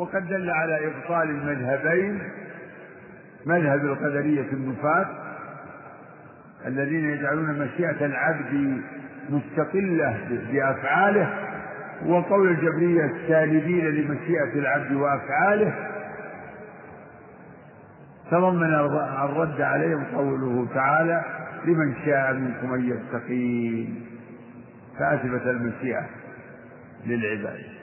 وقد دل على إبطال المذهبين مذهب القدرية النفاة الذين يجعلون مشيئة العبد مستقلة بأفعاله وقول الجبرية السالبين لمشيئة العبد وأفعاله تضمن الرد عليهم قوله تعالى لمن شاء منكم أن يستقيم فأثبت المشيئة للعباد.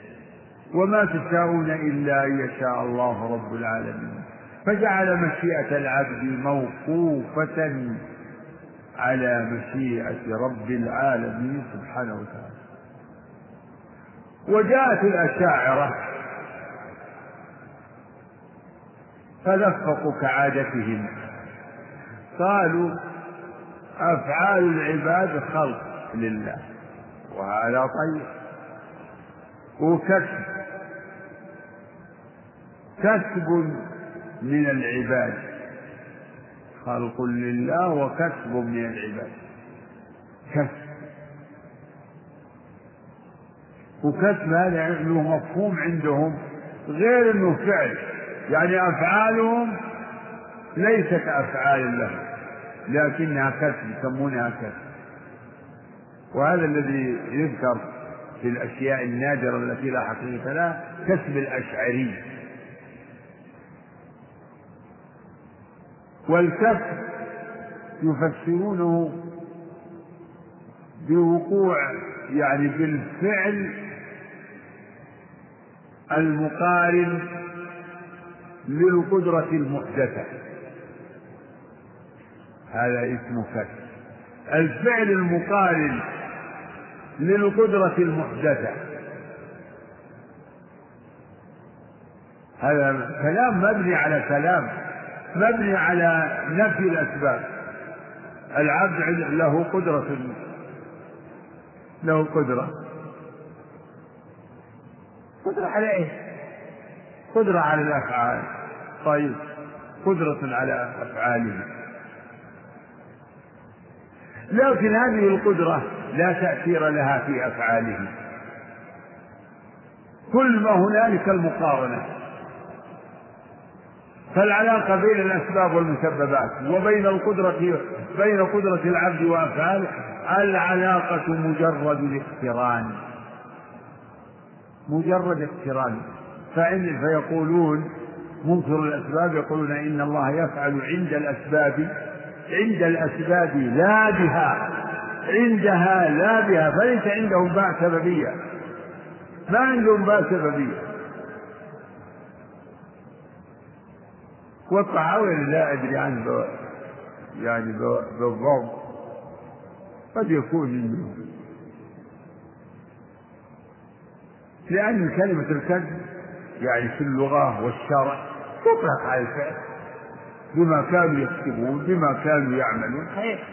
وما تشاءون إلا أن يشاء الله رب العالمين. فجعل مشيئة العبد موقوفة على مشيئة رب العالمين سبحانه وتعالى. وجاءت الأشاعرة فلفقوا كعادتهم. قالوا أفعال العباد خلق لله وهذا طيب. وكسب كسب من العباد. خلق لله وكسب من العباد. كسب. وكسب هذا له مفهوم عندهم غير إنه فعل. يعني أفعالهم ليست أفعال لهم لكنها كسب يسمونها كسب. وهذا الذي يذكر في الأشياء النادرة التي لا حقيقة لها كسب الأشعري. والكسب يفسرونه بوقوع يعني بالفعل المقارن للقدرة المحدثة. هذا اسمه كسب الفعل المقارن للقدرة المحدثة. هذا كلام مبني على كلام. مبني على نفي الأسباب. العبد له قدرة له قدرة. قدرة على إيش؟ قدرة على الأفعال. طيب. قدرة على أفعاله لكن هذه القدرة لا تأثير لها في أفعاله. كل ما هنالك المقارنة. فالعلاقة بين الأسباب والمسببات وبين القدرة بين قدرة العبد وأفعاله العلاقة مجرد الاقتران مجرد اقتران فإن فيقولون منكر الأسباب يقولون إن الله يفعل عند الأسباب عند الأسباب لا بها عندها لا بها فليس عندهم باع سببية. ما عندهم باع سببية. والطحاوي لا أدري عنه يعني بالضبط قد يكون منه. لأن كلمة الكذب يعني في اللغة والشرع تطلق على الفعل. بما كانوا يكتبون بما كانوا يعملون. خير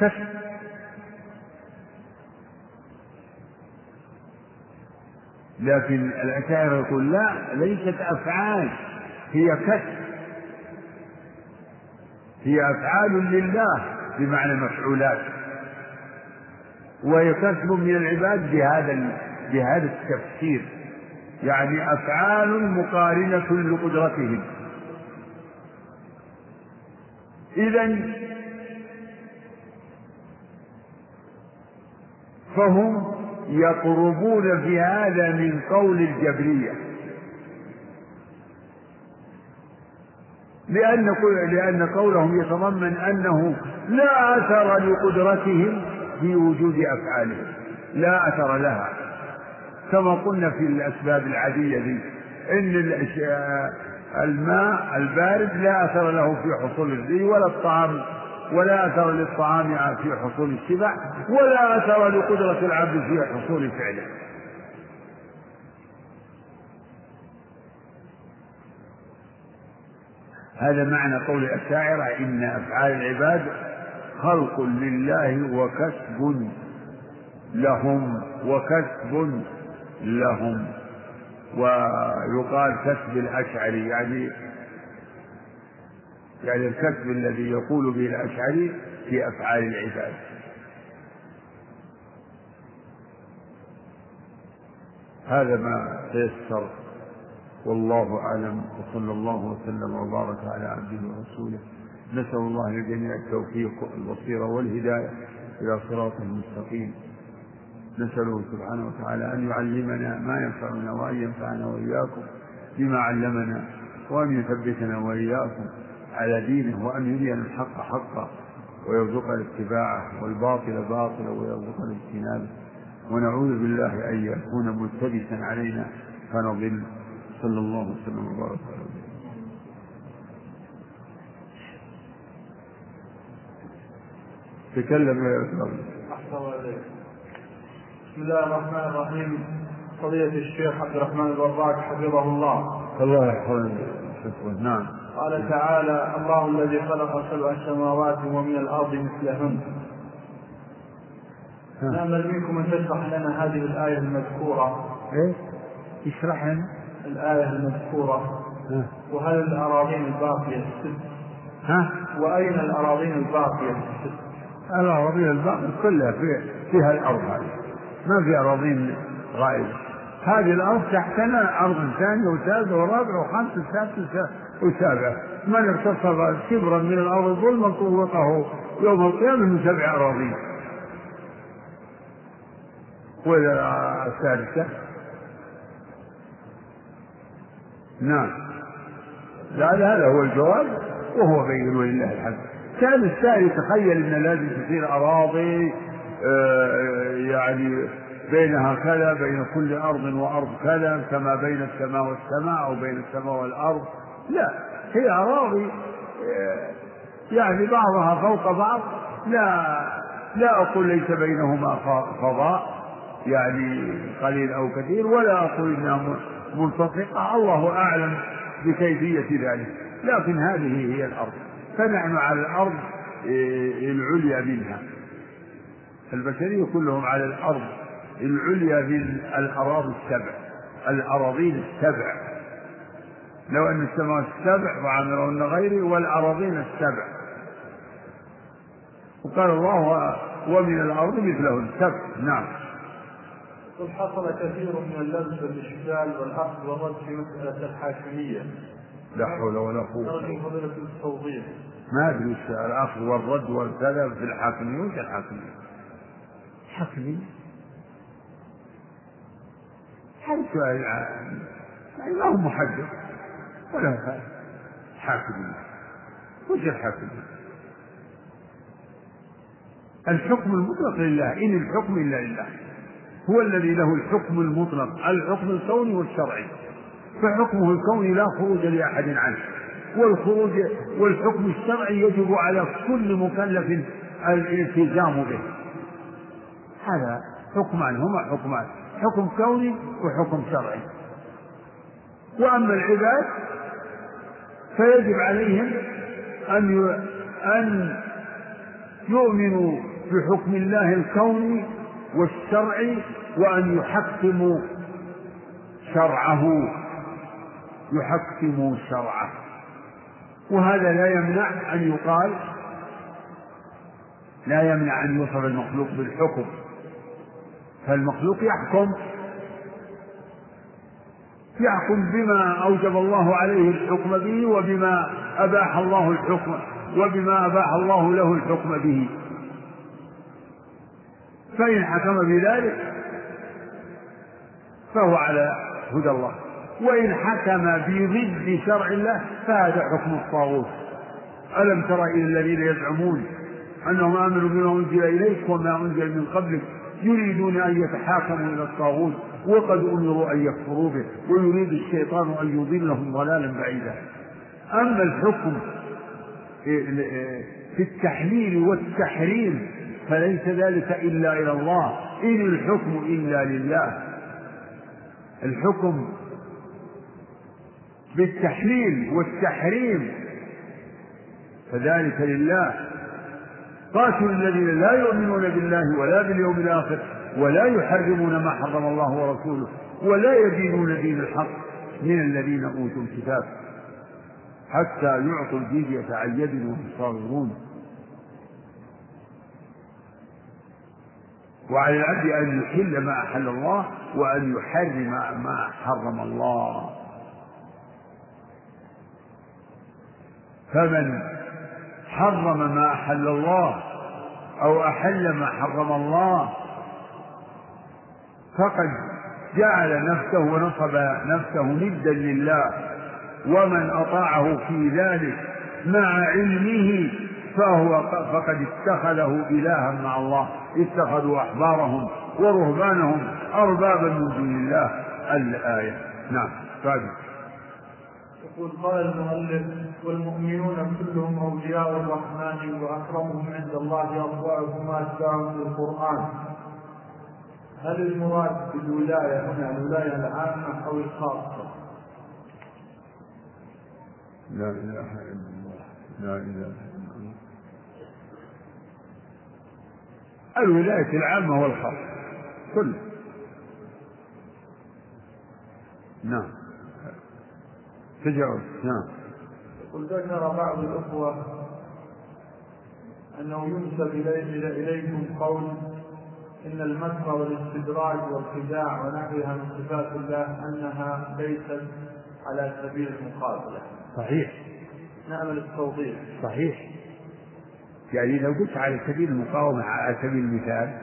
كسب لكن الأشاعرة يقول لا ليست أفعال هي كسب هي أفعال لله بمعنى مفعولات. وهي كسب من العباد بهذا بهذا التفسير. يعني أفعال مقارنة لقدرتهم. إذا فهم يقربون في هذا من قول الجبرية. لأن لأن قولهم يتضمن أنه لا أثر لقدرتهم في وجود أفعالهم. لا أثر لها. كما قلنا في الأسباب العادية دي إن الماء البارد لا أثر له في حصول الري ولا الطعام ولا أثر للطعام في حصول الشبع ولا أثر لقدرة العبد في حصول فعله. هذا معنى قول الأشاعرة إن أفعال العباد خلق لله وكسب لهم وكسب لهم. ويقال كسب الأشعري يعني يعني الكسب الذي يقول به الأشعري في أفعال العباد. هذا ما تيسر والله أعلم وصلى الله وسلم وبارك على عبده ورسوله. نسأل الله للجميع التوفيق والبصيرة والهداية إلى صراط المستقيم نسأله سبحانه وتعالى أن يعلمنا ما ينفعنا وأن ينفعنا وإياكم بما علمنا وأن يثبتنا وإياكم على دينه وأن يرينا الحق حقا ويرزقنا اتباعه والباطل باطلا ويرزقنا اجتنابه. ونعوذ بالله أن يكون ملتبسا علينا فنضل صلى الله وسلم وبارك على تكلم يا أستاذ. بسم الله الرحمن الرحيم. قضية الشيخ عبد الرحمن الوراق حفظه الله. الله يحفظه. نعم. قال تعالى الله الذي خلق سبع سماوات ومن الأرض مثلهن. نأمل منكم أن تشرح لنا هذه الآية المذكورة؟ إيه؟ اشرح لنا الآية المذكورة. وهل الأراضين الباقية الست؟ ها؟ وأين الأراضين الباقية الست؟ الأراضين الباقية كلها في فيها الأرض هذه. ما في أراضين غائبة. هذه الأرض تحتنا أرض ثانية وثالثة ورابعة وخامسة وسادسة وسابعة. من اغتصب شبرا من الأرض ظلما طوقه يوم القيامة من سبع أراضين. والسادسة نعم. لا هذا هو الجواب وهو بين ولله الحمد. كان السائل يتخيل إن لازم تصير أراضي آه، يعني بينها كذا بين كل أرض وأرض كذا كما بين السماء والسماء أو بين السماء والأرض. لا هي أراضي آه، يعني بعضها فوق بعض. لا لا أقول ليس بينهما فضاء يعني قليل أو كثير ولا أقول إنها ملتصقه الله أعلم بكيفية ذلك. لكن هذه هي الأرض. فنحن على الأرض إيه، العليا منها. البشرية كلهم على الأرض. العليا من الأراضي السبع. الأراضين السبع. لو أن السماوات السبع وعمرهن غيري والأراضين السبع. وقال الله ومن الأرض مثلهن سبع. نعم. قد حصل كثير من اللبس والإشكال والأخذ والرد في مسألة الحاكمية. لا حول ولا قوة. نرجو فضيلة التوضيح. ما أدري وش الأخذ والرد والكذا في الحاكمية وش الحاكمية؟ الحاكمية؟ هذا سؤال يعني ما هو محدد ولا حاكمية. وش الحاكمية؟ الحكم المطلق لله إن الحكم إلا لله هو الذي له الحكم المطلق الحكم الكوني والشرعي. فحكمه الكوني لا خروج لأحد عنه. والخروج والحكم الشرعي يجب على كل مكلف الالتزام به. هذا حكمان هما حكمان. حكم كوني وحكم شرعي. وأما العباد فيجب عليهم أن أن يؤمنوا بحكم الله الكوني والشرع وأن يحكموا شرعه. يحكموا شرعه. وهذا لا يمنع أن يقال لا يمنع أن يوصف المخلوق بالحكم. فالمخلوق يحكم يحكم بما أوجب الله عليه الحكم به وبما أباح الله الحكم وبما أباح الله له الحكم به. فإن حكم بذلك فهو على هدى الله. وإن حكم بضد شرع الله فهذا حكم الطاغوت. ألم تر إلى الذين يزعمون أنهم آمنوا بما أنزل إليك وما أنزل من قبلك يريدون أن يتحاكموا إلى الطاغوت وقد أمروا أن يكفروا به ويريد الشيطان أن يضلهم ضلالا بعيدا. أما الحكم في التحليل والتحريم فليس ذلك إلا إلى الله. إن الحكم إلا لله. الحكم بالتحليل والتحريم. فذلك لله. قاتلوا الذين لا يؤمنون بالله ولا باليوم الآخر ولا يحرمون ما حرم الله ورسوله ولا يدينون دين الحق من الذين أوتوا الكتاب حتى يعطوا الجزية عن يد وهم صاغرون. وعلى العبد أن يحل ما أحل الله وأن يحرم ما حرم الله. فمن حرم ما أحل الله أو أحل ما حرم الله فقد جعل نفسه ونصب نفسه ندا لله ومن أطاعه في ذلك مع علمه فهو فقد اتخذه إلها مع الله. اتخذوا أحبارهم ورهبانهم أربابا من دون الله. الآية. نعم. فادي. يقول قال المؤلف والمؤمنون كلهم أولياء الرحمن وأكرمهم عند الله أطوارهم وأتباعهم في القرآن. هل المراد بالولاية هنا الولاية العامة أو الخاصة؟ لا إله إلا الله. لا إله إلا الله الولاية العامة والخاصة كل نعم. تجاوز. نعم. يقول ذكر بعض الأخوة أنه ينسب إليكم قول إن المكر والاستدراج والخداع ونحوها من صفات الله أنها ليست على سبيل المقابلة. صحيح. نعمل التوضيح صحيح. يعني لو قلت على سبيل المقاومة على سبيل المثال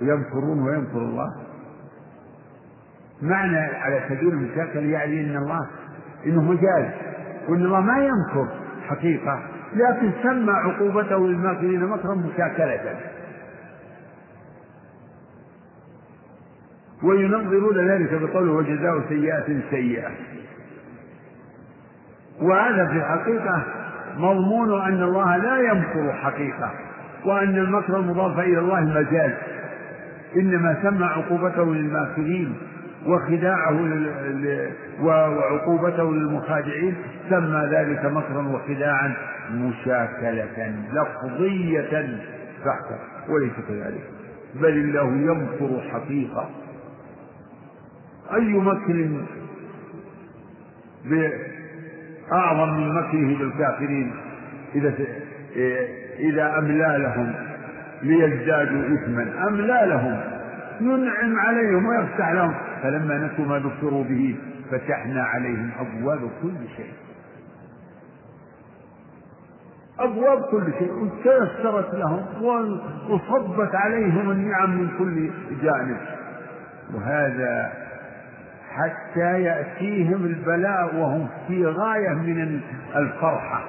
يمكرون ويمكر الله معنى على سبيل المثال يعني إن الله إنه مجاز وإن الله ما يمكر حقيقة لكن سمى عقوبته للماكرين مكرا مشاكلة. وينظرون ذلك بقوله وجزاء سيئة سيئة. وهذا في الحقيقة مضمون أن الله لا يمكر حقيقة وأن المكر المضاف إلى الله مجاز إنما سمى عقوبته للماكرين وخداعه وعقوبته للمخادعين سمى ذلك مكرا وخداعا مشاكلة لفظية بحتة وليس كذلك. بل الله يمكر حقيقة. أي مكر أعظم من مكره بالكافرين إذا إذا أملى لهم ليزدادوا إثما. أملى لهم ينعم عليهم ويفتح لهم. فلما نسوا ما ذكروا به فتحنا عليهم أبواب كل شيء. أبواب كل شيء. وتيسرت لهم وصبت عليهم النعم من كل جانب. وهذا حتى يأتيهم البلاء وهم في غاية من الفرحة.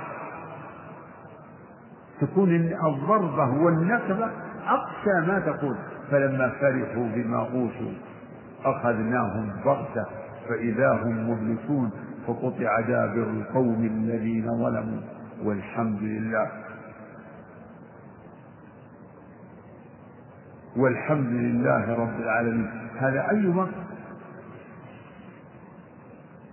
تكون الضربة والنكبة أقسى ما تكون فلما فرحوا بما أوتوا أخذناهم بغتة فإذا هم مبلسون فقطع دابر القوم الذين ظلموا. والحمد لله. والحمد لله رب العالمين. هذا أي وقت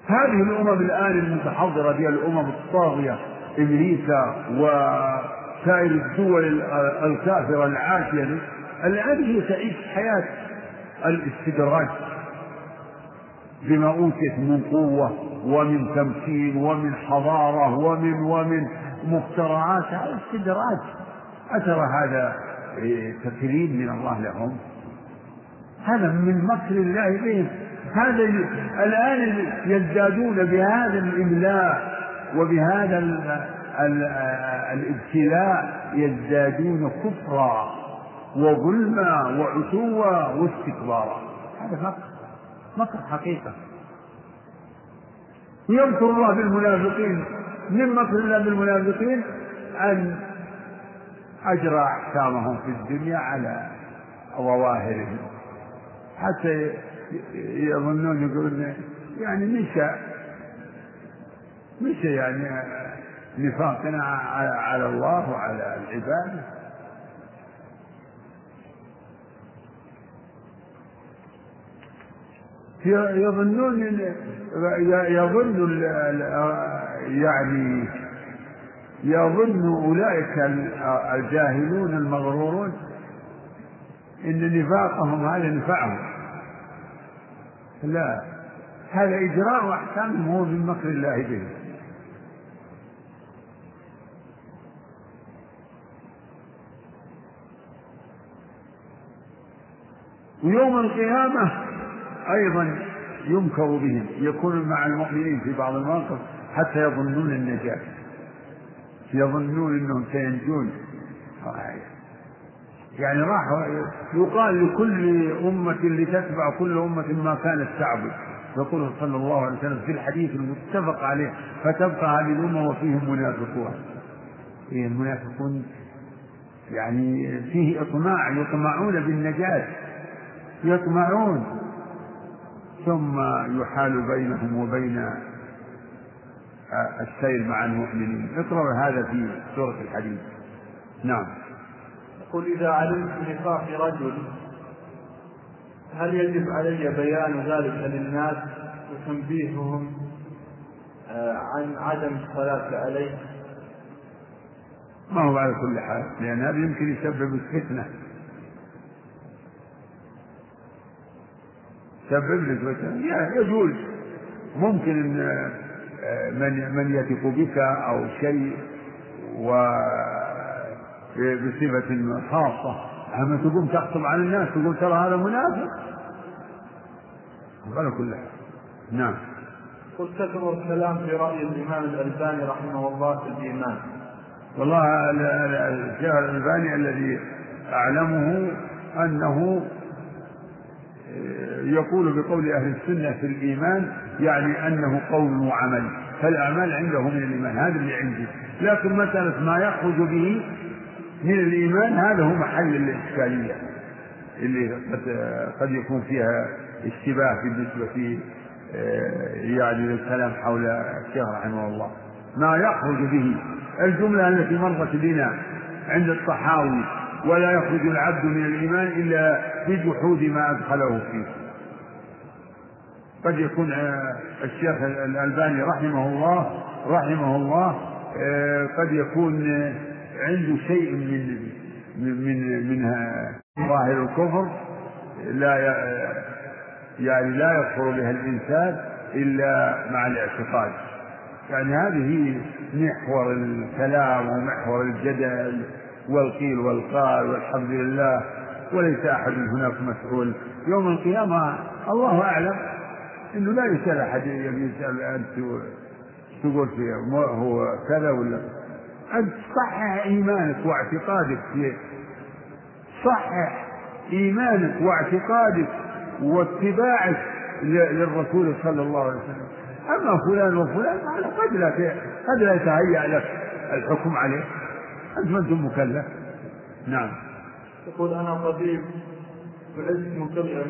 هذه الأمم الآن المتحضرة هي الأمم الطاغية أمريكا وسائر الدول الكافرة العاشية الآن هي تعيش حياة الاستدراج بما أوتيت من قوة ومن تمكين ومن حضارة ومن ومن مخترعات هذا استدراج. أترى هذا تكريم من الله لهم. هذا من مكر الله بهم. هذا الآن يزدادون بهذا الإملاء وبهذا الابتلاء يزدادون كفرا وظلما وعتوا واستكبارا. هذا مكر مكر حقيقة. يمكر الله بالمنافقين من مكر الله بالمنافقين؟ أن أجرى أحكامهم في الدنيا على ظواهرهم. حتى يظنون يقولون يعني مشى مشى يعني نفاقنا على الله وعلى العباد. يظنون يظن يعني يظن أولئك الجاهلون المغرورون إن نفاقهم هذا نفعهم. لا. هذا إجراء أحكام هو من مكر الله به. ويوم القيامة أيضا ينكر بهم يكون مع المؤمنين في بعض المواقف حتى يظنون النجاة. يظنون أنهم سينجون. يعني راح يقال لكل أمة لتتبع كل أمة ما كانت تعبد. يقول صلى الله عليه وسلم في الحديث المتفق عليه فتبقى هذه الأمة وفيهم منافقون. فيه المنافقون يعني فيه إطماع يطمعون بالنجاة يطمعون. ثم يحال بينهم وبين السير مع المؤمنين. اقرأوا هذا في سورة الحديث. نعم. قل إذا علمت نفاق رجل هل يجب علي بيان ذلك للناس وتنبيههم آه، عن عدم الصلاة عليه؟ ما هو على كل حال لأن هذا يمكن يسبب الفتنة. سبب لك يجوز. ممكن إن آه، من من يثق بك أو شيء و بصفة خاصة. أما تقوم تخطب على الناس تقول ترى هذا منافق. على كل حال. نعم. قل كثر الكلام في رأي الإمام الألباني رحمه الله في الإيمان. والله الشيخ الألباني الذي أعلمه أنه يقول بقول أهل السنة في الإيمان يعني أنه قول وعمل. فالأعمال عنده من الإيمان. هذا اللي عندي. لكن مسألة ما يخرج به من الإيمان هذا هو محل الإشكالية اللي قد قد يكون فيها اشتباه بالنسبة آه، يعني للكلام حول الشيخ رحمه الله. ما يخرج به الجملة التي مرت بنا عند الطحاوي ولا يخرج العبد من الإيمان إلا بجحود ما أدخله فيه. قد يكون آه، الشيخ الألباني رحمه الله رحمه الله آه، قد يكون عنده شيء من من من ظاهر الكفر لا يعني لا يكفر بها الإنسان إلا مع الاعتقاد. يعني هذه محور الكلام ومحور الجدل والقيل والقال والحمد لله وليس أحد هناك مسؤول. يوم القيامة الله أعلم أنه لا يسأل أحد يسأل أنت تقول هو كذا ولا أن تصحح إيمانك واعتقادك في صحح إيمانك واعتقادك واتباعك للرسول صلى الله عليه وسلم. أما فلان وفلان قد لا قد لا يتهيأ لك الحكم عليه. أنت ما أنت مكلف. نعم. يقول أنا طبيب بعثت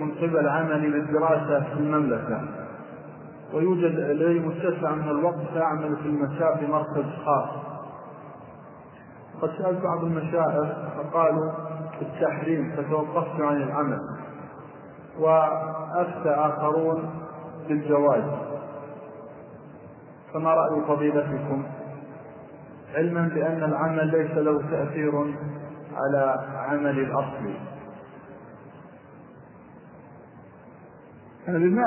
من قبل عملي للدراسة في المملكة. ويوجد لدي متسع من الوقت أعمل في المساء في مركز خاص. قد سألت بعض المشايخ فقالوا التحريم فتوقفت عن العمل وأفتى آخرون بالجواز. فما رأي فضيلتكم؟ علما بأن العمل ليس له تأثير على عمل الأصلي هذه ما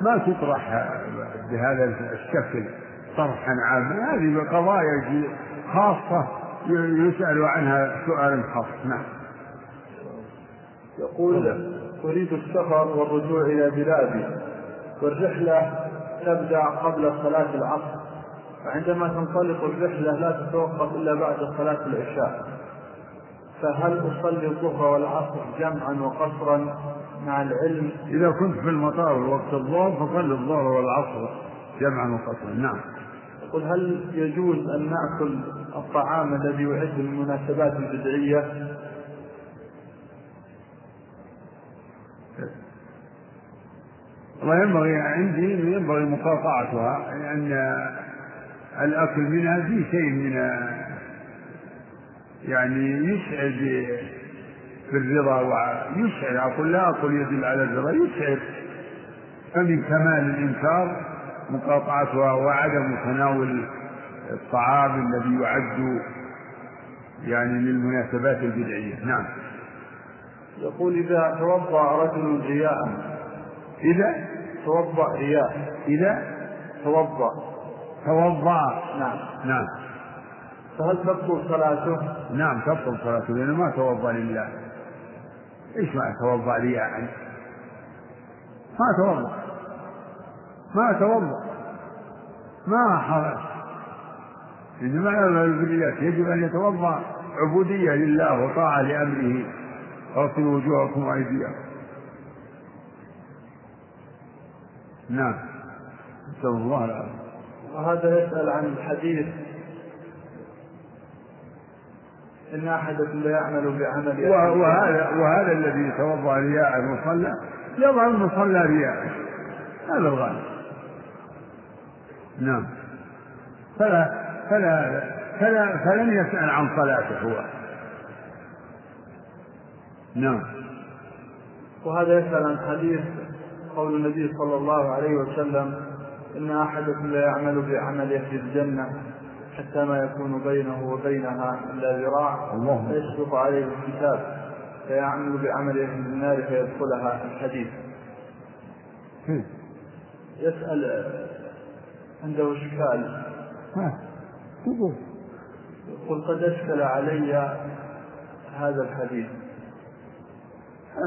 ما تطرح بهذا الشكل طرحا عاما. هذه قضايا خاصة يسأل عنها سؤال خاص. نعم. يقول أريد السفر والرجوع إلى بلادي والرحلة تبدأ قبل صلاة العصر وعندما تنطلق الرحلة لا تتوقف إلا بعد صلاة العشاء فهل أصلي الظهر والعصر جمعا وقصرا مع العلم؟ إذا كنت في المطار وقت الظهر فصلي الظهر والعصر جمعا وقصرا. نعم. يقول هل يجوز أن نأكل الطعام الذي يعد للمناسبات البدعية وينبغي عندي ينبغي مقاطعتها لأن الأكل منها في شيء من يعني يشعر بالرضا ويشعر أقول لا أقول يدل على الرضا يشعر فمن كمال الإنكار مقاطعتها وعدم تناول الطعام الذي يعد يعني للمناسبات البدعية. نعم. يقول إذا توضأ رجل رياء. إذا؟ توضأ رياء. إذا؟ توضأ. توضأ. نعم. نعم. فهل تبطل صلاته؟ نعم تبطل صلاته لأنه ما توضأ لله. إيش معنى توضأ رياء؟ ما توضأ. ما توضأ. ما حرج إنما البريات يجب أن يتوضأ. عبودية لله وطاعة لأمره. أغسلوا وجوهكم وأيديكم. نعم. نسأل الله العافية. وهذا يسأل عن الحديث. إن أحدكم لا يعمل بعمل وهذا وهذا الذي يتوضأ رياء المصلى يضع المصلى رياء. هذا الغالب. نعم. فلا فلا فلا فلم يسأل عن صلاته هو. نعم. وهذا يسأل عن حديث قول النبي صلى الله عليه وسلم إن أحدكم لا يعمل بعمل أهل الجنة حتى ما يكون بينه وبينها إلا ذراع فيسبق عليه الكتاب. فيعمل بعمل أهل النار فيدخلها الحديث. يسأل عنده إشكال يقول قد أشكل علي هذا الحديث.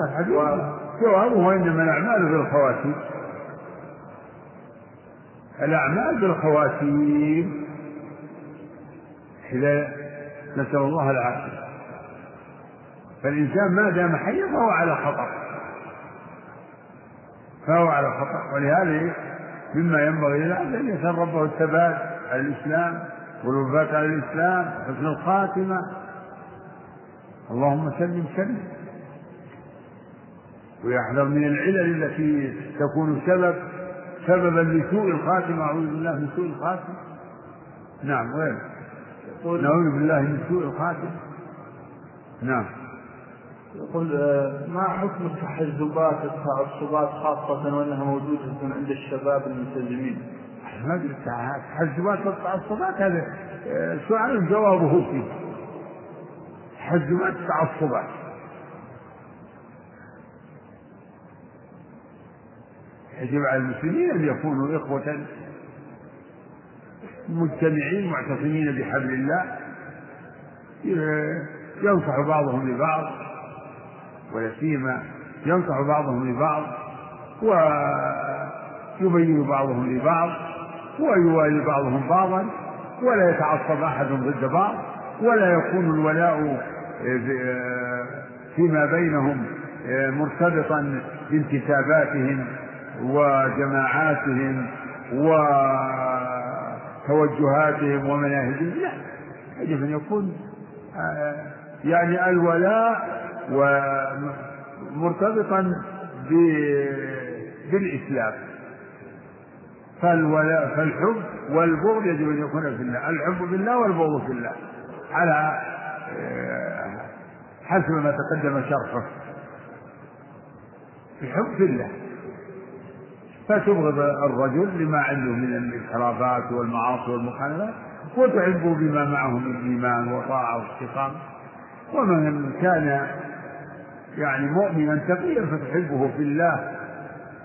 الحديث جوابه إنما الأعمال بالخواتيم. الأعمال بالخواتيم. إذا نسأل الله العافية. فالإنسان ما دام حيا فهو على خطر فهو على خطر ولهذا مما ينبغي للعبد أن يسأل ربه الثبات على الإسلام والوفاة على الإسلام حسن الخاتمة. اللهم سلم سلم. ويحذر من العلل التي تكون سبب سببا لسوء الخاتمة. أعوذ بالله من سوء الخاتمة. نعم وين؟ نعوذ بالله من سوء الخاتمة. نعم. يقول آه، ما حكم التحزبات التعصبات خاصة وأنها موجودة عند الشباب الملتزمين؟ ما أدري تحزبات التعصبات هذا آه، سؤال جوابه فيه. تحزبات التعصبات يجب على المسلمين أن يكونوا إخوة مجتمعين معتصمين بحبل الله. ينصح بعضهم لبعض. ولا سيما ينصح بعضهم لبعض ويبين بعضهم لبعض ويوالي بعضهم بعضا ولا يتعصب أحد ضد بعض ولا يكون الولاء فيما بينهم مرتبطا بانتساباتهم وجماعاتهم وتوجهاتهم ومناهجهم. لا يجب أن يكون يعني الولاء ومرتبطا بالإسلام. فالحب والبغض يجب أن يكون في الله. الحب في الله والبغض في الله. على آه، حسب ما تقدم شرحه. الحب في الله. فتبغض الرجل لما عنده من الانحرافات والمعاصي والمخالفات وتحبه بما معه من إيمان وطاعة واستقامه ومن كان يعني مؤمنا تقيا فتحبه في الله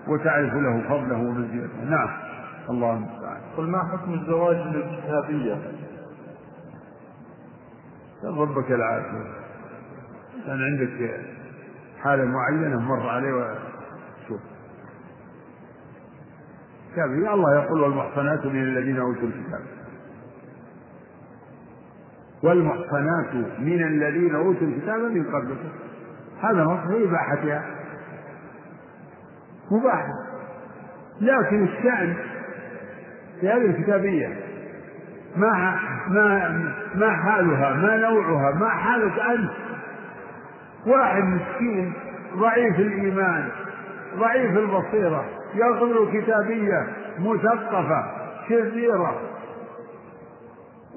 وتعرف له فضله ومنزلته نعم. الله المستعان. قل ما حكم الزواج للكتابية؟ ربك العافية. كان عندك حالة معينة مر عليه وشوف كتابية الله يقول والمحصنات من الذين أوتوا الكتاب. والمحصنات من الذين أوتوا الكتاب من قبلكم. هذا نص في إباحتها مباح لكن الشأن في هذه الكتابية ما ما ما حالها ما نوعها ما حالك أنت. واحد مسكين ضعيف الإيمان ضعيف البصيرة يأخذ كتابية مثقفة شريرة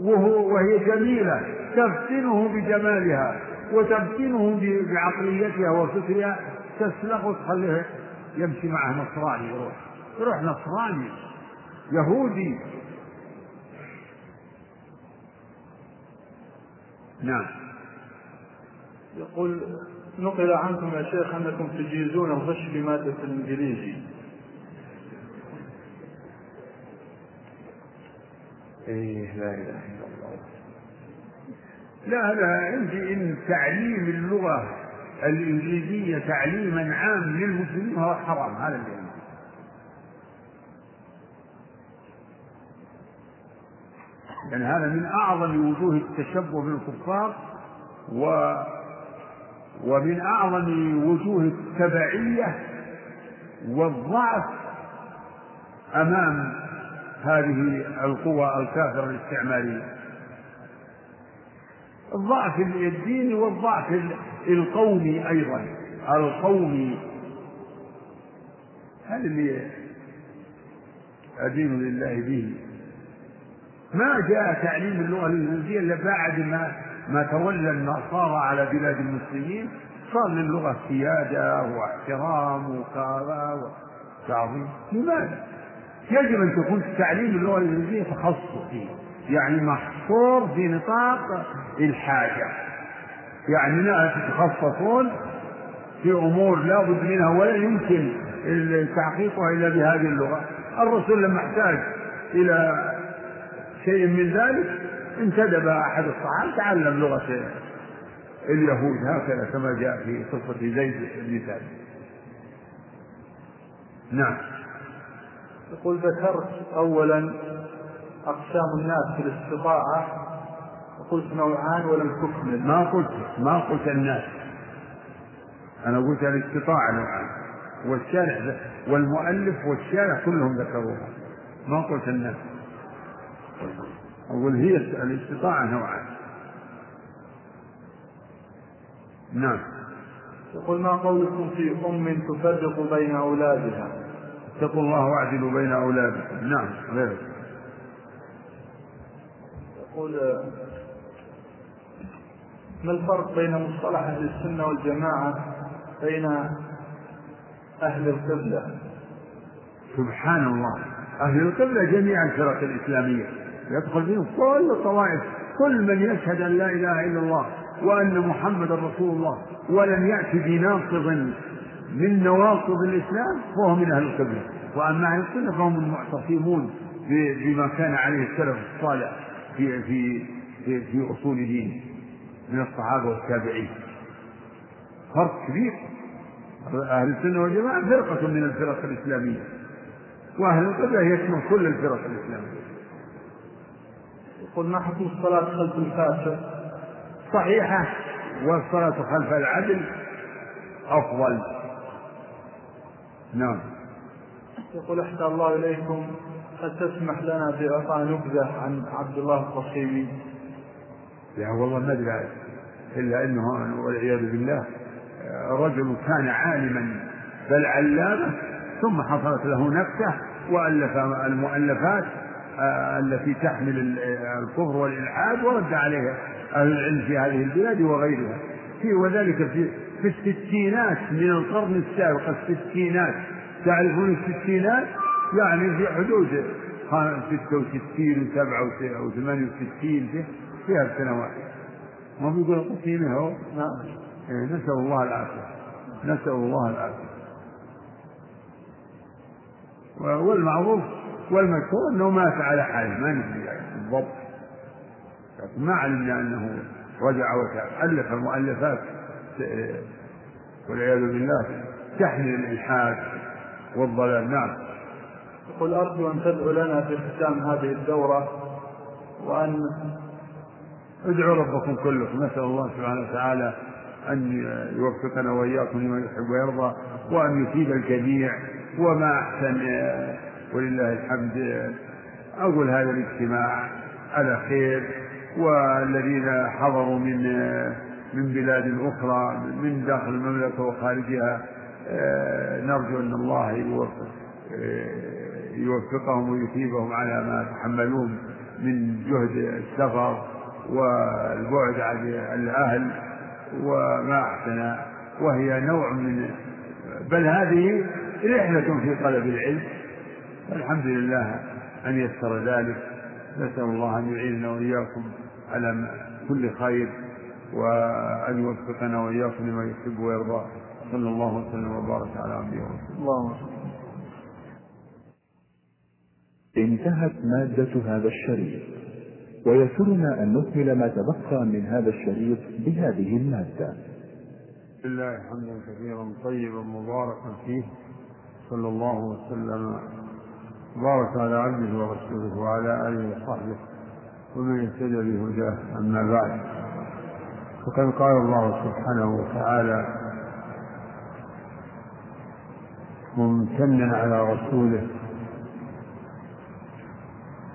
وهو وهي جميلة تفتنه بجمالها. وتفتنه بعقليتها وفكرها تسلخ وتخليه يمشي معه نصراني يروح. يروح نصراني يهودي. نعم. يقول نقل عنكم يا شيخ أنكم تجيزون الغش بماده الانجليزي إيه لا إله إلا الله. لا لا عندي إن تعليم اللغة الإنجليزية تعليما عام للمسلمين هو حرام هذا اللي عندي. يعني هذا من أعظم وجوه التشبه بالكفار و ومن أعظم وجوه التبعية والضعف أمام هذه القوى الكافرة الاستعمارية. الضعف الديني والضعف القومي أيضا. القومي هذا اللي أدين لله به. ما جاء تعليم اللغة الإنجليزية إلا بعد ما ما تولى النصارى على بلاد المسلمين. صار للغة سيادة واحترام وكذا وتعظيم. لماذا؟ يجب أن تكون تعليم اللغة الإنجليزية تخصصي. يعني محصور في نطاق الحاجة. يعني ناس يتخصصون في أمور لا بد منها ولا يمكن تحقيقها إلا بهذه اللغة. الرسول لما احتاج إلى شيء من ذلك انتدب أحد الصحابة تعلم لغة اليهود هكذا كما جاء في قصة زيد بن ثابت. نعم. يقول ذكرت أولا أقسام الناس في الاستطاعة؟ وقلت نوعان ولم تكمل ما قلت ما قلت الناس. أنا قلت الاستطاعة نوعان. والشارع والمؤلف والشارع كلهم ذكروها. ما قلت الناس. أقول هي الاستطاعة نوعان. نعم. يقول ما قولكم في أم تفرق بين أولادها؟ اتقوا الله واعدلوا بين أولادكم. نعم غير. يقول ما الفرق بين مصطلح أهل السنة والجماعة بين أهل القبلة؟ سبحان الله. أهل القبلة جميع الفرق الإسلامية يدخل فيهم كل الطوائف كل من يشهد أن لا إله إلا الله وأن محمد رسول الله ولم يأتي بناقض من نواقض الإسلام فهو من أهل القبلة. وأما أهل السنة فهم المعتصمون بما كان عليه السلف الصالح. في في في, في أصول دينه من الصحابة والتابعين. فرق كبير. أهل السنة والجماعة فرقة من الفرق الإسلامية وأهل القبلة يشمل كل الفرق الإسلامية. يقول ما حكم الصلاة خلف الفاسق صحيحة والصلاة خلف العدل أفضل. نعم. يقول أحسن الله إليكم. هل تسمح لنا بإعطاء نبذة عن عبد الله القصيمي؟ لا والله ما أدري إلا أنه والعياذ بالله رجل كان عالما بل علامة ثم حصلت له نكتة وألف المؤلفات آه، التي تحمل الكفر والإلحاد ورد عليها أهل العلم في هذه البلاد وغيرها. في وذلك في في الستينات من القرن السابق الستينات. تعرفون الستينات؟ يعني في حدود 66 و67 و 68 في هالسنوات. ما بيقول قسيمة هو؟ نعم. إيه، نسأل الله العافية. نسأل الله العافية. والمعروف والمشهور أنه مات على حاله. ما ندري بالضبط. لكن ما علمنا أنه رجع وتاب ألف مؤلفات والعياذ بالله تحمل الإلحاد والضلال. نعم. يقول أرجو أن تدعو لنا في ختام هذه الدورة وأن ادعوا ربكم كلكم. نسأل الله سبحانه وتعالى أن يوفقنا وإياكم لما يحب ويرضى وأن يفيد الجميع. وما أحسن ولله الحمد. أقول هذا الاجتماع على خير. والذين حضروا من من بلاد أخرى من داخل المملكة وخارجها نرجو أن الله يوفق يوفقهم ويثيبهم على ما تحملون من جهد السفر والبعد عن الأهل وما أحسن وهي نوع من بل هذه رحلة في طلب العلم. والحمد لله أن يسر ذلك. نسأل الله أن يعيننا وإياكم على كل خير وأن يوفقنا وإياكم لما يحب ويرضى. صلى الله وسلم وبارك على عبده ورسوله اللهم انتهت مادة هذا الشريط. ويسرنا أن نكمل ما تبقى من هذا الشريط بهذه المادة. لله حمدا كثيرا طيبا مباركا فيه. صلى الله وسلم. بارك على عبده ورسوله وعلى آله وصحبه ومن اهتدى بهداه. أما بعد. فقد قال الله سبحانه وتعالى ممتنا على رسوله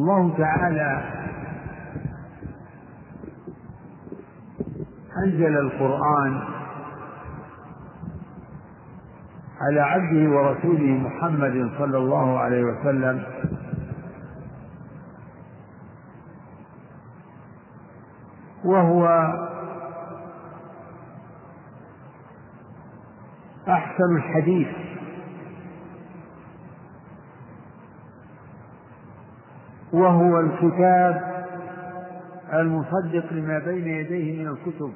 الله تعالى أنزل القرآن على عبده ورسوله محمد صلى الله عليه وسلم وهو أحسن الحديث وهو الكتاب المصدق لما بين يديه من الكتب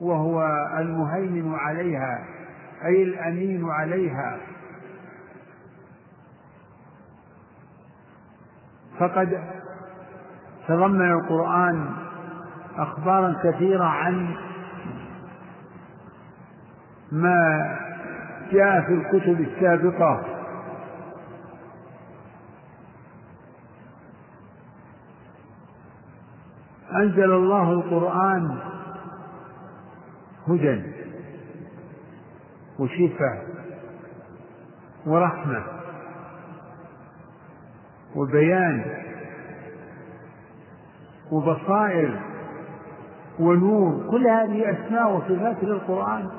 وهو المهيمن عليها أي الأمين عليها. فقد تضمن القرآن أخبارا كثيرة عن ما جاء في الكتب السابقة. أنزل الله القرآن هدى وشفاء ورحمة وبيان وبصائر ونور. كل هذه أسماء وصفات للقرآن.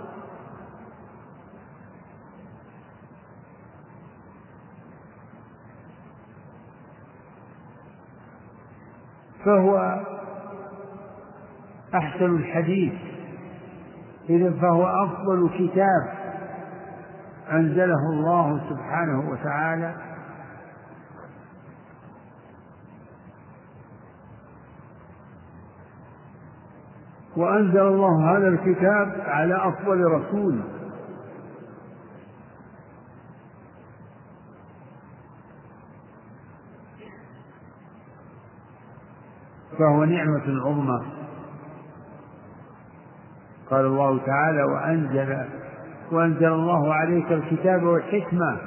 فهو أحسن الحديث. إذا فهو أفضل كتاب أنزله الله سبحانه وتعالى. وأنزل الله هذا الكتاب على أفضل رسول. فهو نعمة عظمى قال الله تعالى وأنزل وأنزل الله عليك الكتاب والحكمة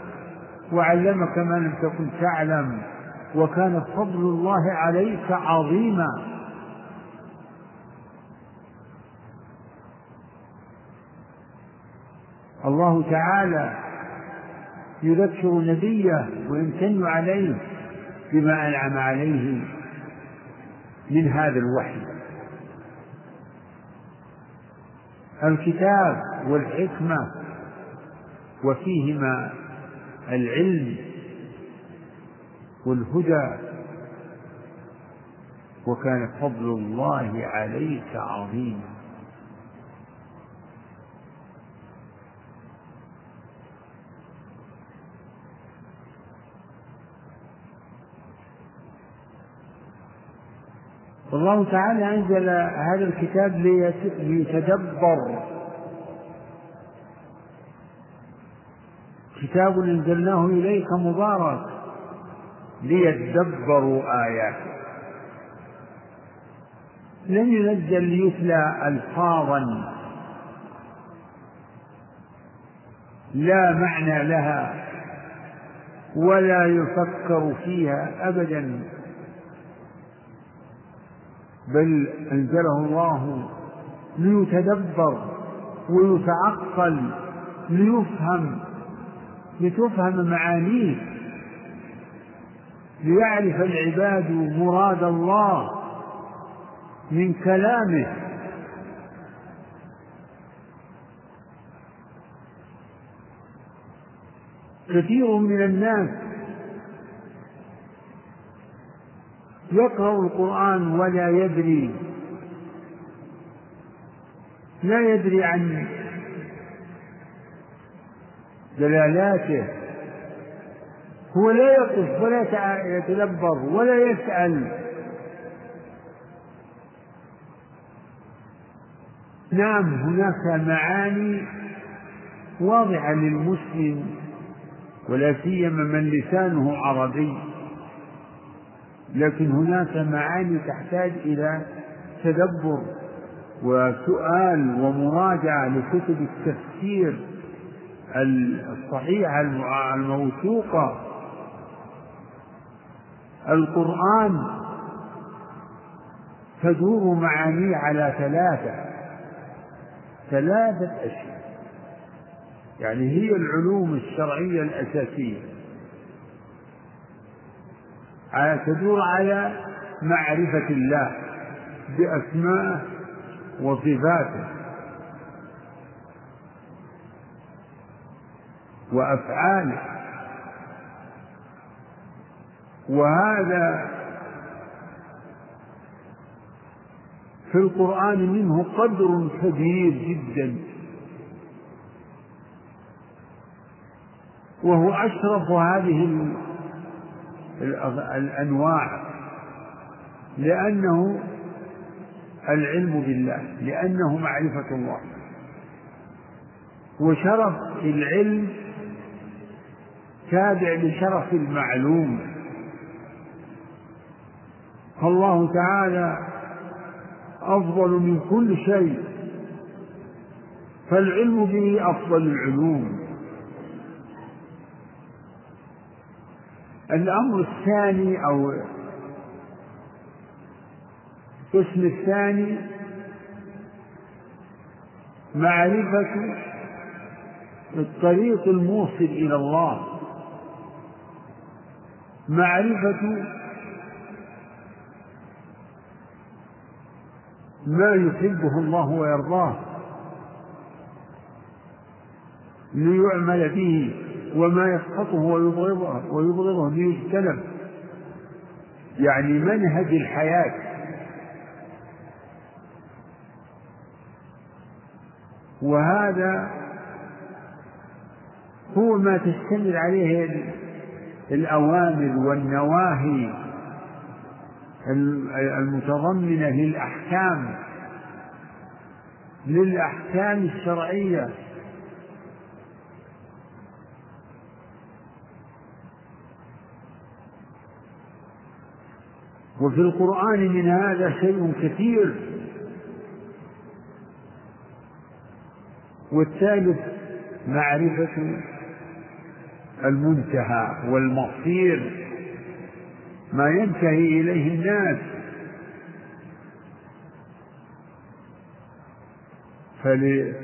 وعلمك ما لم تكن تعلم وكان فضل الله عليك عظيما. الله تعالى يذكر نبيه ويمتن عليه بما أنعم عليه من هذا الوحي. الكتاب والحكمة وفيهما العلم والهدى. وكان فضل الله عليك عظيما والله تعالى أنزل هذا الكتاب ليتدبر. كتاب أنزلناه إليك مبارك ليتدبروا آياته. لم ينزل ليتلى ألفاظا لا معنى لها ولا يفكر فيها أبدا. بل أنزله الله ليتدبر ويتعقل ليفهم لتفهم معانيه ليعرف العباد مراد الله من كلامه. كثير من الناس يقرأ القرآن ولا يدري. لا يدري عن دلالاته. هو لا يقف ولا يتدبر ولا يسأل. نعم هناك معاني واضحة للمسلم ولا سيما من لسانه عربي. لكن هناك معاني تحتاج إلى تدبر وسؤال ومراجعة لكتب التفسير الصحيحة الموثوقة. القرآن تدور معانيه على ثلاثة ثلاثة أشياء. يعني هي العلوم الشرعية الأساسية. تدور على معرفة الله بأسمائه وصفاته وأفعاله. وهذا في القرآن منه قدر كبير جدا. وهو أشرف هذه الأنواع. لأنه العلم بالله لأنه معرفة الله. وشرف العلم تابع لشرف المعلوم. فالله تعالى أفضل من كل شيء. فالعلم به أفضل العلوم. الأمر الثاني أو القسم الثاني معرفة الطريق الموصل إلى الله. معرفة ما يحبه الله ويرضاه ليعمل به. وما يسقطه ويبغضه ويبغضه ليجتنب. يعني منهج الحياة. وهذا هو ما تشتمل عليه الأوامر والنواهي المتضمنة للأحكام للأحكام الشرعية. وفي القرآن من هذا شيء كثير. والثالث معرفة المنتهى والمصير ما ينتهي إليه الناس. فل...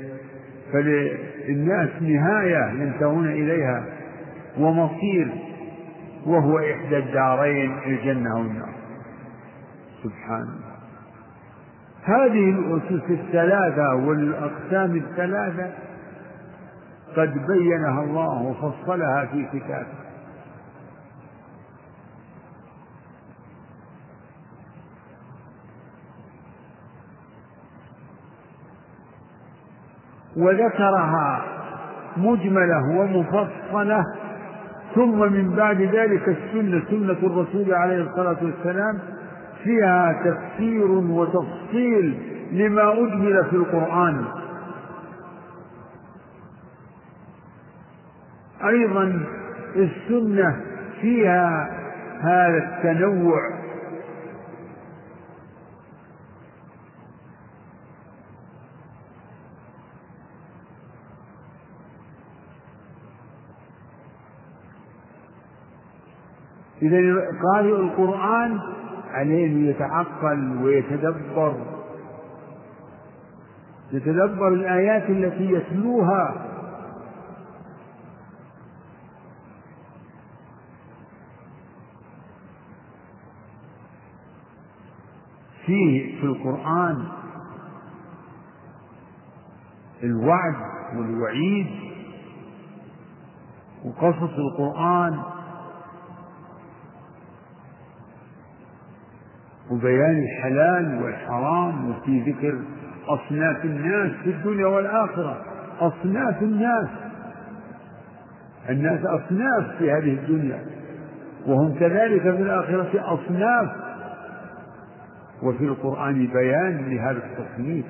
فللناس نهاية ينتهون إليها ومصير وهو إحدى الدارين الجنة والنار. سبحان الله هذه الأسس الثلاثة والأقسام الثلاثة قد بينها الله وفصلها في كتابه. وذكرها مجملة ومفصلة ثم من بعد ذلك السنة سنة الرسول عليه الصلاة والسلام فيها تفسير وتفصيل لما أجمل في القرآن. أيضا السنة فيها هذا التنوع. إذا قارئ القرآن عليه يتعقل ويتدبر. يتدبر الآيات التي يتلوها. فيه في القرآن الوعد والوعيد وقصص القرآن وبيان الحلال والحرام وفي ذكر أصناف الناس في الدنيا والآخرة. أصناف الناس. الناس أصناف في هذه الدنيا. وهم كذلك في الآخرة أصناف. وفي القرآن بيان لهذا التصنيف.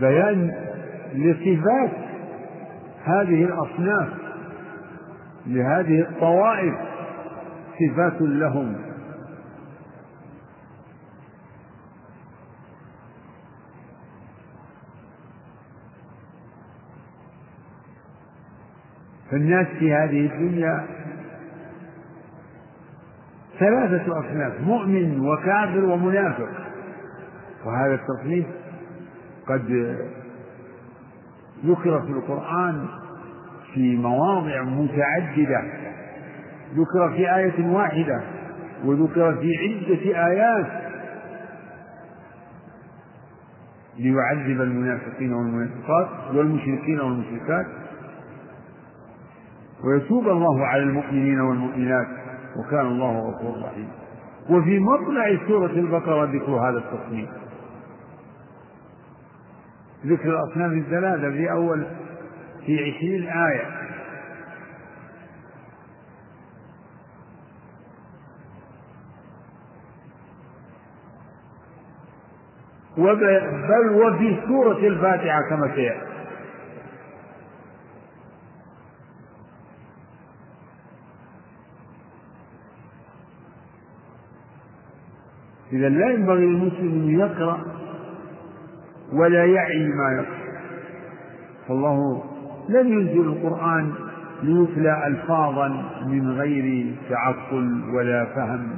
بيان لصفات هذه الأصناف. لهذه الطوائف صفات لهم. فالناس في هذه الدنيا ثلاثة أصناف مؤمن وكافر ومنافق. وهذا التصنيف قد ذكر في القرآن في مواضع متعددة. ذكر في آية واحدة وذكر في عدة آيات. ليعذب المنافقين والمنافقات والمشركين والمشركات. ويتوب الله على المؤمنين والمؤمنات وكان الله غفورا رحيما. وفي مطلع سورة البقرة ذكر هذا التصنيف. ذكر الأصناف الثلاثة في أول في عشرين آية. بل وفي سورة الفاتحة كما سيأتي إذا لا ينبغي للمسلم أن يقرأ ولا يعي ما يقرأ. فالله لم ينزل القرآن ليتلى ألفاظا من غير تعقل ولا فهم.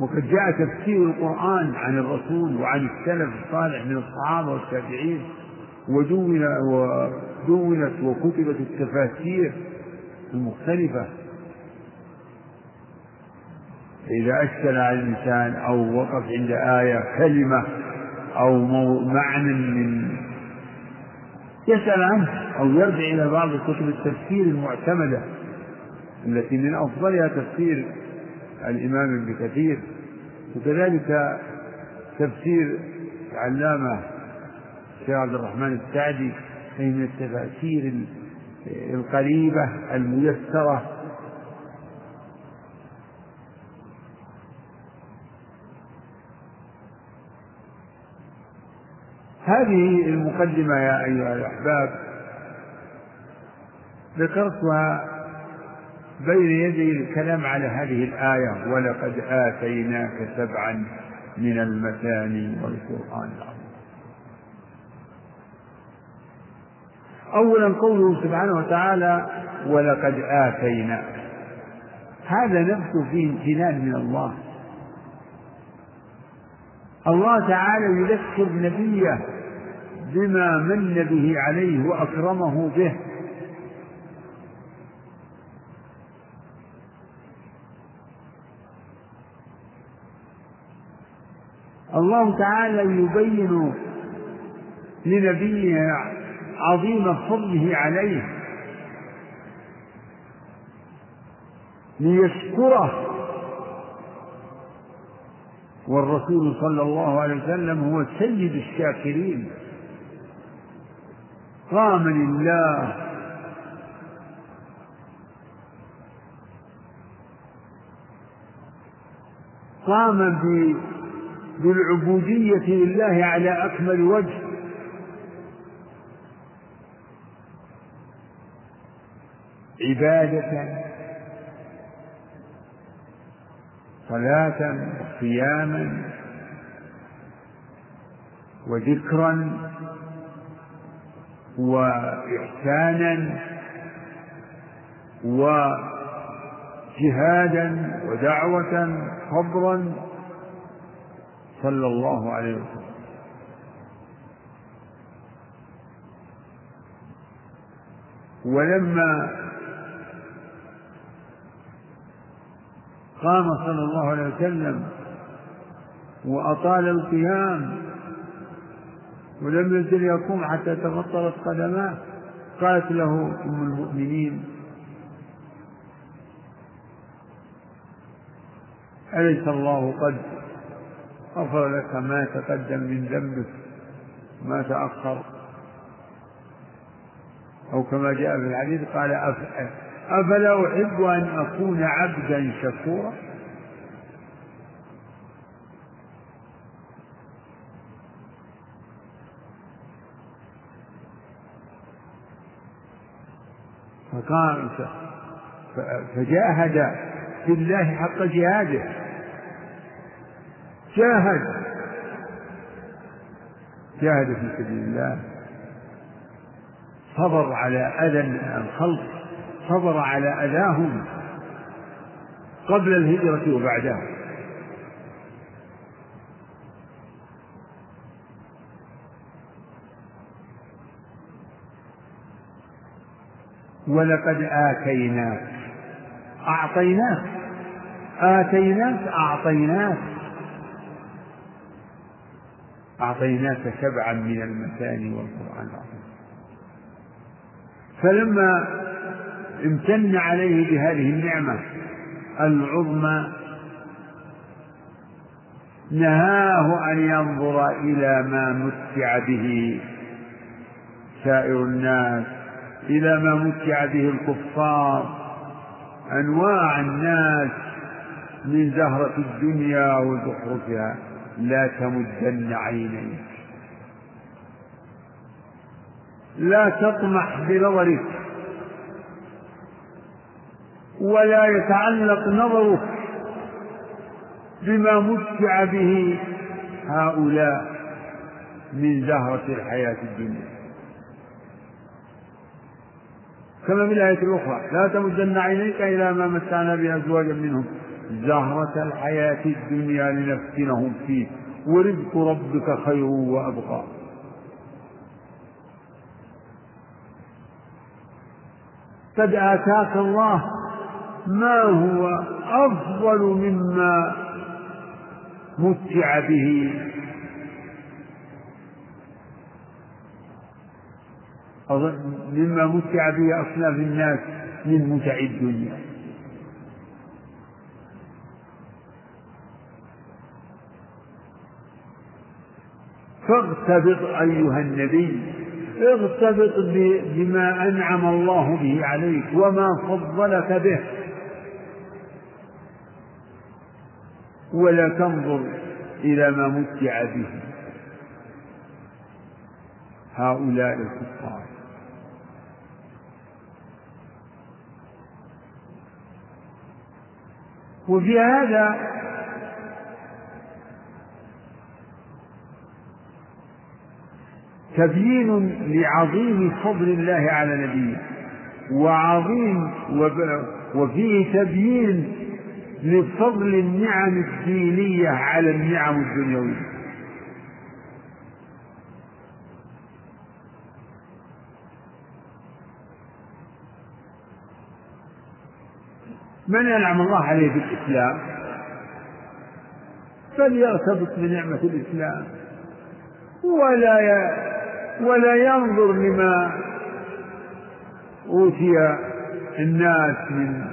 وقد جاء تفسير القرآن عن الرسول وعن السلف الصالح من الصحابة والتابعين ودون ودونت وكتبت التفاسير المختلفة. إذا أشكل على الإنسان أو وقف عند آية كلمة أو معنى من يسأل عنه أو يرجع إلى بعض كتب التفسير المعتمدة التي من أفضلها تفسير الإمام ابن كثير. وكذلك تفسير العلامة الشيخ عبد الرحمن السعدي أي من التفاسير القريبة الميسرة هذه المقدمة يا أيها الأحباب ذكرتها بين يدي الكلام على هذه الآية ولقد آتيناك سبعا من المثاني والقرآن العظيم. أولا قوله سبحانه وتعالى ولقد آتيناك هذا نفسه فيه امتنان من الله. الله تعالى يذكر نبيه بما من به عليه وأكرمه به. الله تعالى يبين لنبيه عظيم فضله عليه ليشكره. والرسول صلى الله عليه وسلم هو سيد الشاكرين. قام لله. قام بالعبودية لله على أكمل وجه. عبادة. صلاة. وصياما وذكرا. وإحسانا وجهادا ودعوة صبرا صلى الله عليه وسلم. ولما قام صلى الله عليه وسلم وأطال القيام ولم يزل يقوم حتى تفطرت قدماه. قالت له أم المؤمنين أليس الله قد غفر لك ما تقدم من ذنبك ما تأخر؟ أو كما جاء في الحديث قال أفلا أحب أن أكون عبدا شكورا؟ فقال فجاهد في الله حق جهاده. جاهد. جاهد في سبيل الله. صبر على أذى الخلق. صبر على أذاهم قبل الهجرة وبعدها. ولقد آتيناك. أعطيناك. آتيناك أعطيناك. أعطيناك سبعا من المثاني والقرآن العظيم. فلما امتن عليه بهذه النعمة العظمى نهاه أن ينظر إلى ما متع به سائر الناس إلى ما متع به الكفار. أنواع الناس من زهرة الدنيا وزخرفها. لا تمدن عينيك. لا تطمح بنظرك. ولا يتعلق نظرك بما متع به هؤلاء من زهرة الحياة الدنيا. كما في الآية الأخرى لا تمدن عينيك إلى ما متعنا به أزواجا منهم. زهرة الحياة الدنيا لنفتنهم فيه. ورزق ربك خير وأبقى. قد آتاك الله ما هو أفضل مما متع به مما متع به أصناف الناس من متع الدنيا. فاغتبط أيها النبي اغتبط بما أنعم الله به عليك وما فضلك به. ولا تنظر إلى ما متع به. هؤلاء الكفار. وفي هذا تبيين لعظيم فضل الله على نبيه وعظيم وفيه تبيين لفضل النعم الدينية على النعم الدنيوية. من أنعم الله عليه بالإسلام؟ فليرتبط بنعمة الإسلام. ولا ولا ينظر لما أوتي الناس من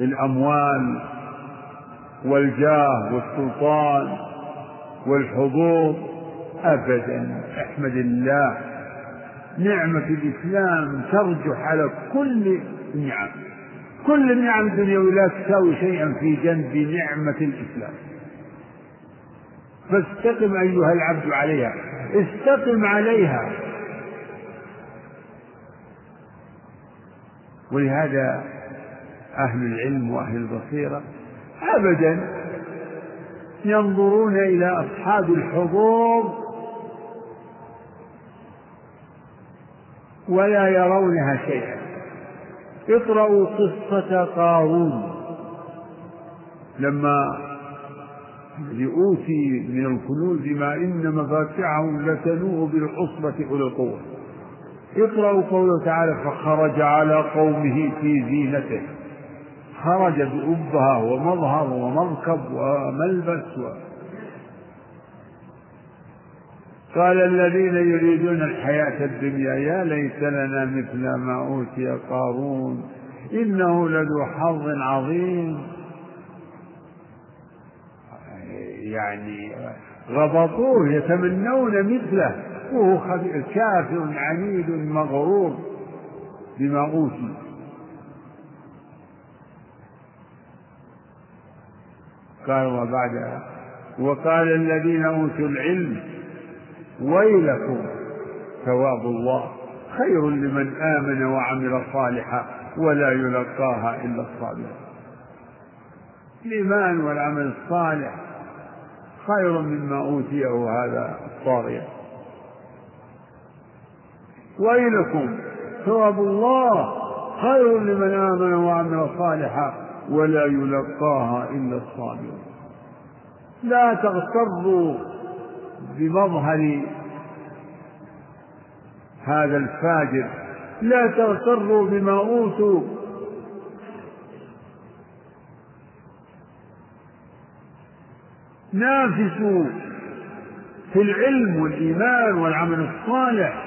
الأموال والجاه والسلطان والحضور. أبدا. أحمد الله. نعمة الإسلام ترجح على كل النعم كل النعم الدنيوية لا تساوي شيئا في جنب نعمة الإسلام. فاستقم أيها العبد عليها. استقم عليها. ولهذا أهل العلم وأهل البصيرة أبدا ينظرون إلى أصحاب الحضور ولا يرونها شيئا. اقرأوا قصة قارون. لما لأوتي من الكنوز ما إن مفاتحه لتنوء بالعصبة أولي القوة. اقرأوا قوله تعالى فخرج على قومه في زينته. خرج بأبهة ومظهر ومركب وملبس و... قال الذين يريدون الحياة الدنيا يا ليت لنا مثل ما أوتي قارون إنه لذو حظ عظيم. يعني غبطوه يتمنون مثله. وهو كافر عنيد مغرور بما أوتي. قال وبعدها وقال الذين أوتوا العلم ويلكم ثواب الله خير لمن آمن وعمل صالحا ولا يلقاها إلا الصابرون. الإيمان والعمل الصالح خير مما أوتيه هذا الطاغية. ويلكم ثواب الله خير لمن آمن وعمل صالحا ولا يلقاها إلا الصابرون. لا تغتروا بمظهر هذا الفاجر. لا تغتروا بما أوتوا. نافسوا في العلم والإيمان والعمل الصالح.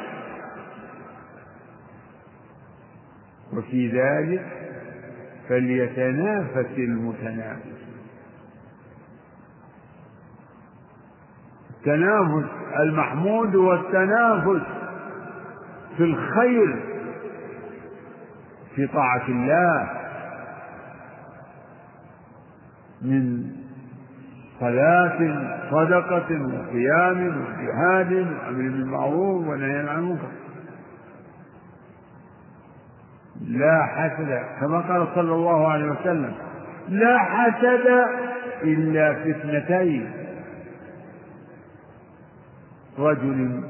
وفي ذلك فليتنافس المتنافس. التنافس المحمود هو التنافس في الخير في طاعة الله من صلاة صدقة وقيام وجهاد وأمر بالمعروف ونهي عن المنكر. لا حسد كما قال صلى الله عليه وسلم لا حسد إلا في اثنتين. رجل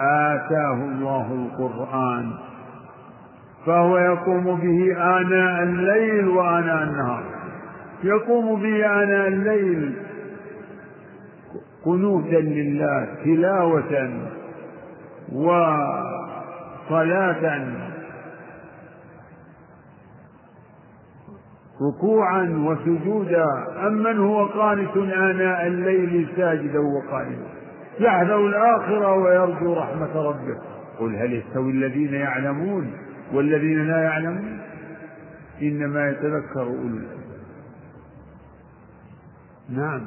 آتاه الله القرآن فهو يقوم به آناء الليل وآناء النهار. يقوم به آناء الليل قنوتا لله تلاوة وصلاة ركوعا وسجودا. أمن هو قانت آناء الليل ساجدا وقائما. يحذر الآخرة ويرجو رحمة ربه. قل هل يستوي الذين يعلمون والذين لا يعلمون؟ إنما يتذكر أولو نعم.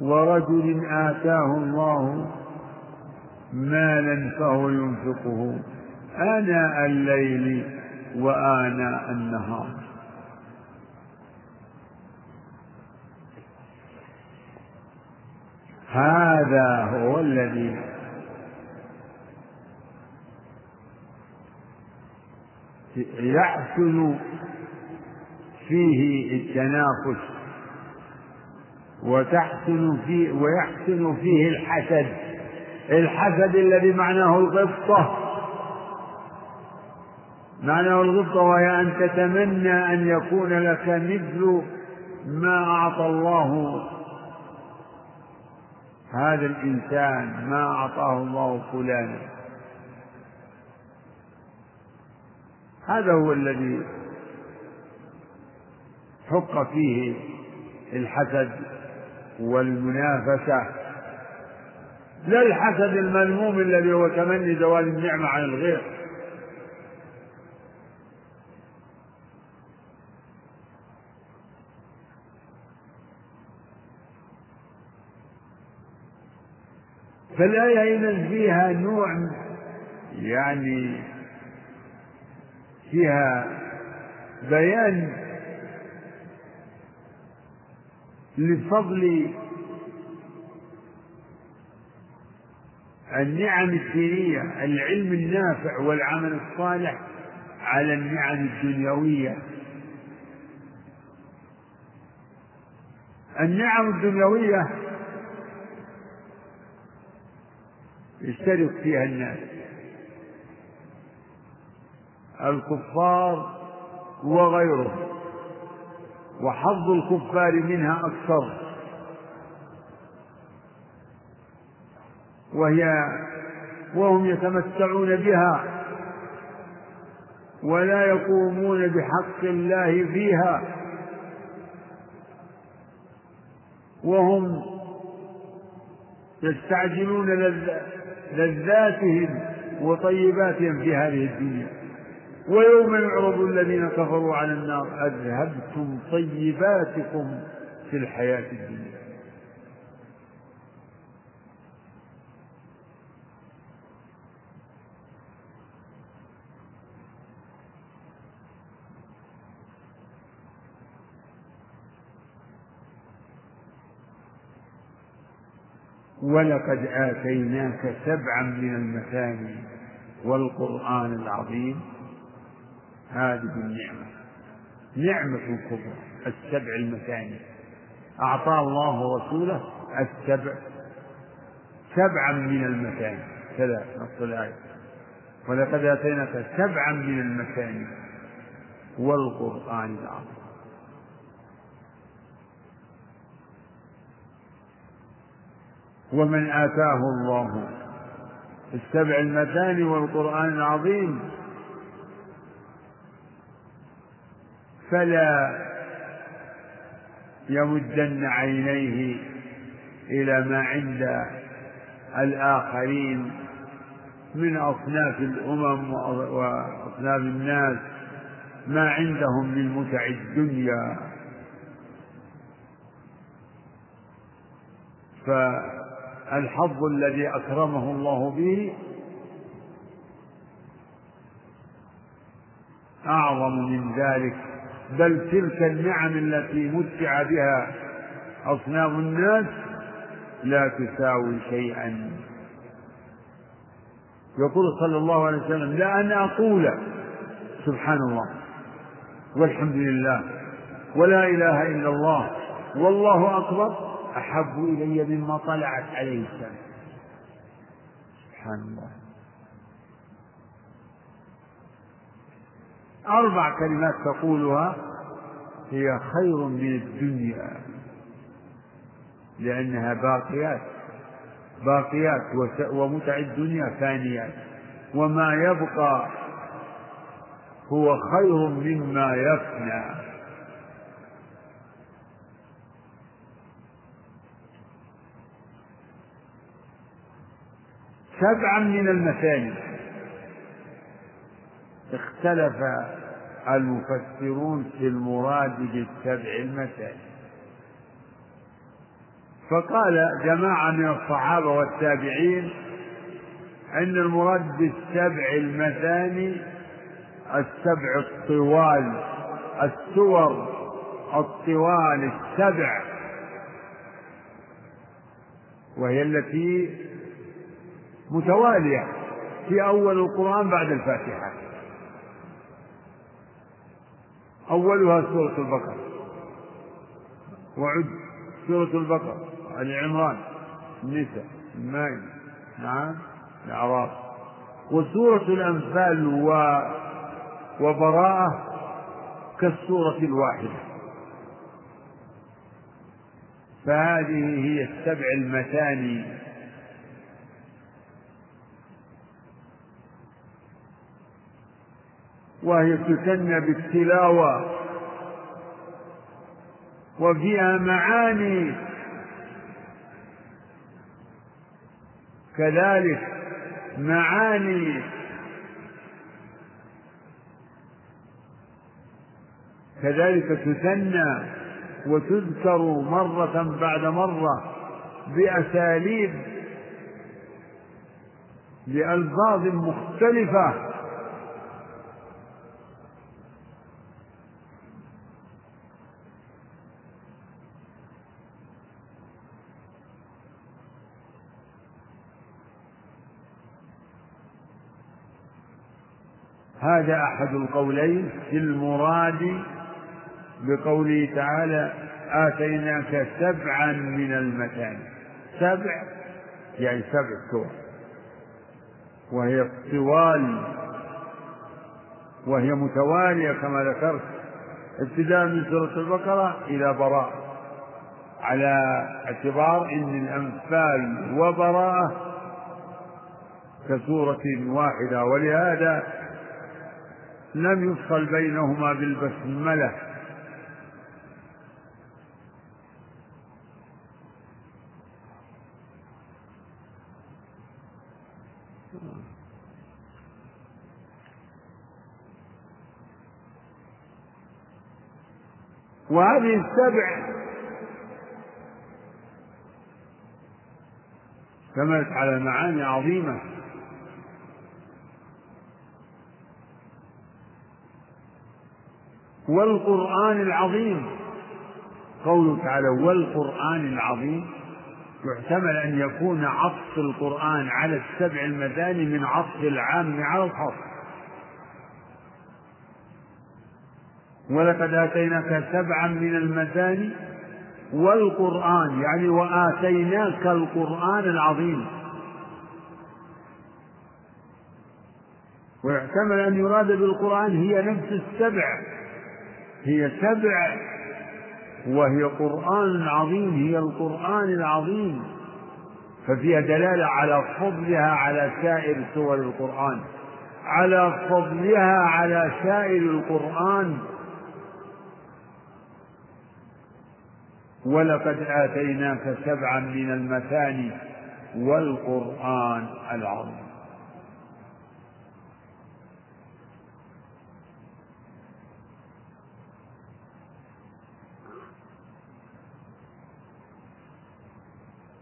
ورجل آتاه الله مالا فهو ينفقه آناء الليل وآناء النهار. هذا هو الذي يحسن فيه التنافس وتحسن فيه ويحسن فيه الحسد. الحسد الذي معناه الغبطة. معناه الغبطة وهي أن تتمنى أن يكون لك مثل ما أعطى الله هذا الإنسان ما أعطاه الله فلانا. هذا هو الذي حق فيه الحسد والمنافسة. لا الحسد المذموم الذي هو تمني زوال النعمة عن الغير. فالآية إذا فيها نوع يعني فيها بيان لفضل النعم الدينية العلم النافع والعمل الصالح على النعم الدنيوية. النعم الدنيوية يشترك فيها الناس. الكفار وغيرهم. وحظ الكفار منها أكثر. وهي وهم يتمتعون بها. ولا يقومون بحق الله فيها. وهم يستعجلون لذاتهم وطيباتهم في هذه الدنيا. ويوم يعرض الذين كفروا على النار أذهبتم طيباتكم في الحياة الدنيا. ولقد آتيناك سبعا من المثاني والقرآن العظيم. هذه النعمة. نعمة كبرى السبع المثاني. أعطاه الله رسوله السبع سبعا من المثاني. كذا نص الآية. ولقد آتيناك سبعا من المثاني والقرآن العظيم. ومن آتاه الله. السبع المثاني والقرآن العظيم. فلا يمدن عينيه إلى ما عند الآخرين من أصناف الأمم وأصناف الناس ما عندهم من متع الدنيا. فالحظ الذي أكرمه الله به أعظم من ذلك. بل تلك النعم التي متع بها أصناف الناس لا تساوي شيئا. يقول صلى الله عليه وسلم لأن أقول سبحان الله والحمد لله ولا إله إلا الله والله أكبر أحب إلي مما طلعت عليه السلام سبحان الله. أربع كلمات تقولها هي خير من الدنيا لأنها باقيات باقيات ومتع الدنيا فانيات وما يبقى هو خير مما يفنى. سبعا من المثاني. اختلف المفسرون في المراد بالسبع المثاني. فقال جماعة من الصحابة والتابعين أن المراد بالسبع المثاني السبع الطوال السور الطوال السبع. وهي التي متوالية في أول القرآن بعد الفاتحة. أولها سورة البقرة. وعد سورة البقرة. آل عمران النساء المائدة نعم الأعراف. وسورة الأنفال و وبراءة كالسورة الواحدة. فهذه هي السبع المثاني وهي تسنى بالتلاوة. وفيها معاني. كذلك معاني. كذلك تثنى وتذكر مرة بعد مرة بأساليب بألفاظ مختلفة. هذا أحد القولين في المراد بقوله تعالى آتيناك سبعا من المثاني سبع يعني سبع سور. وهي الطوال وهي متوالية كما ذكرت. ابتداء من سورة البقرة إلى براء على اعتبار أن الأنفال وبراءة كسورة واحدة. ولهذا لم يفصل بينهما بالبسملة وهذه السبع اشتملت على معاني عظيمة. والقرآن العظيم. قوله تعالى والقرآن العظيم. يحتمل أن يكون عطف القرآن على السبع المثاني من عطف العام على الخاص. ولقد آتيناك سبعا من المثاني والقرآن يعني وآتيناك القرآن العظيم. ويحتمل أن يراد بالقرآن هي نفس السبع. هي سبع وهي قرآن عظيم هي القرآن العظيم. ففيها دلالة على فضلها على سائر سور القرآن. على فضلها على سائر القرآن. ولقد آتيناك سبعا من المثاني والقرآن العظيم.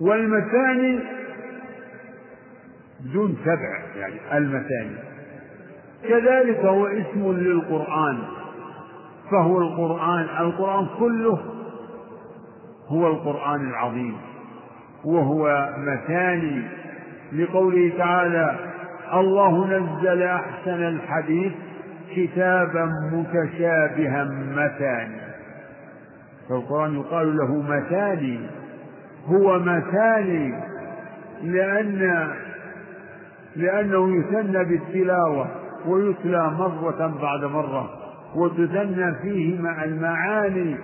والمثاني بدون سبع يعني المثاني. كذلك هو اسم للقرآن فهو القرآن القرآن كله هو القرآن العظيم وهو مثاني لقوله تعالى الله نزل أحسن الحديث كتابا متشابها مثاني فالقرآن يقال له مثاني. هو مثاني لأن لأنه يثنى بالتلاوة ويتلى مرة بعد مرة وتثنى فيه مع المعاني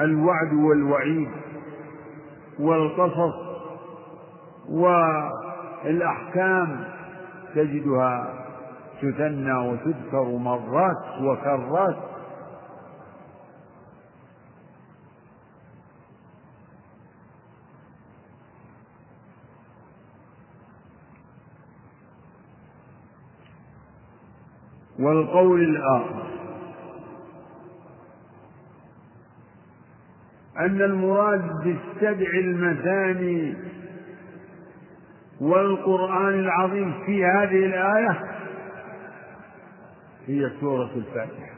الوعد والوعيد والقصص والأحكام تجدها تثنى وتذكر مرات وكرات والقول الآخر. أن المراد بالسبع المثاني والقرآن العظيم في هذه الآية هي سورة الفاتحة.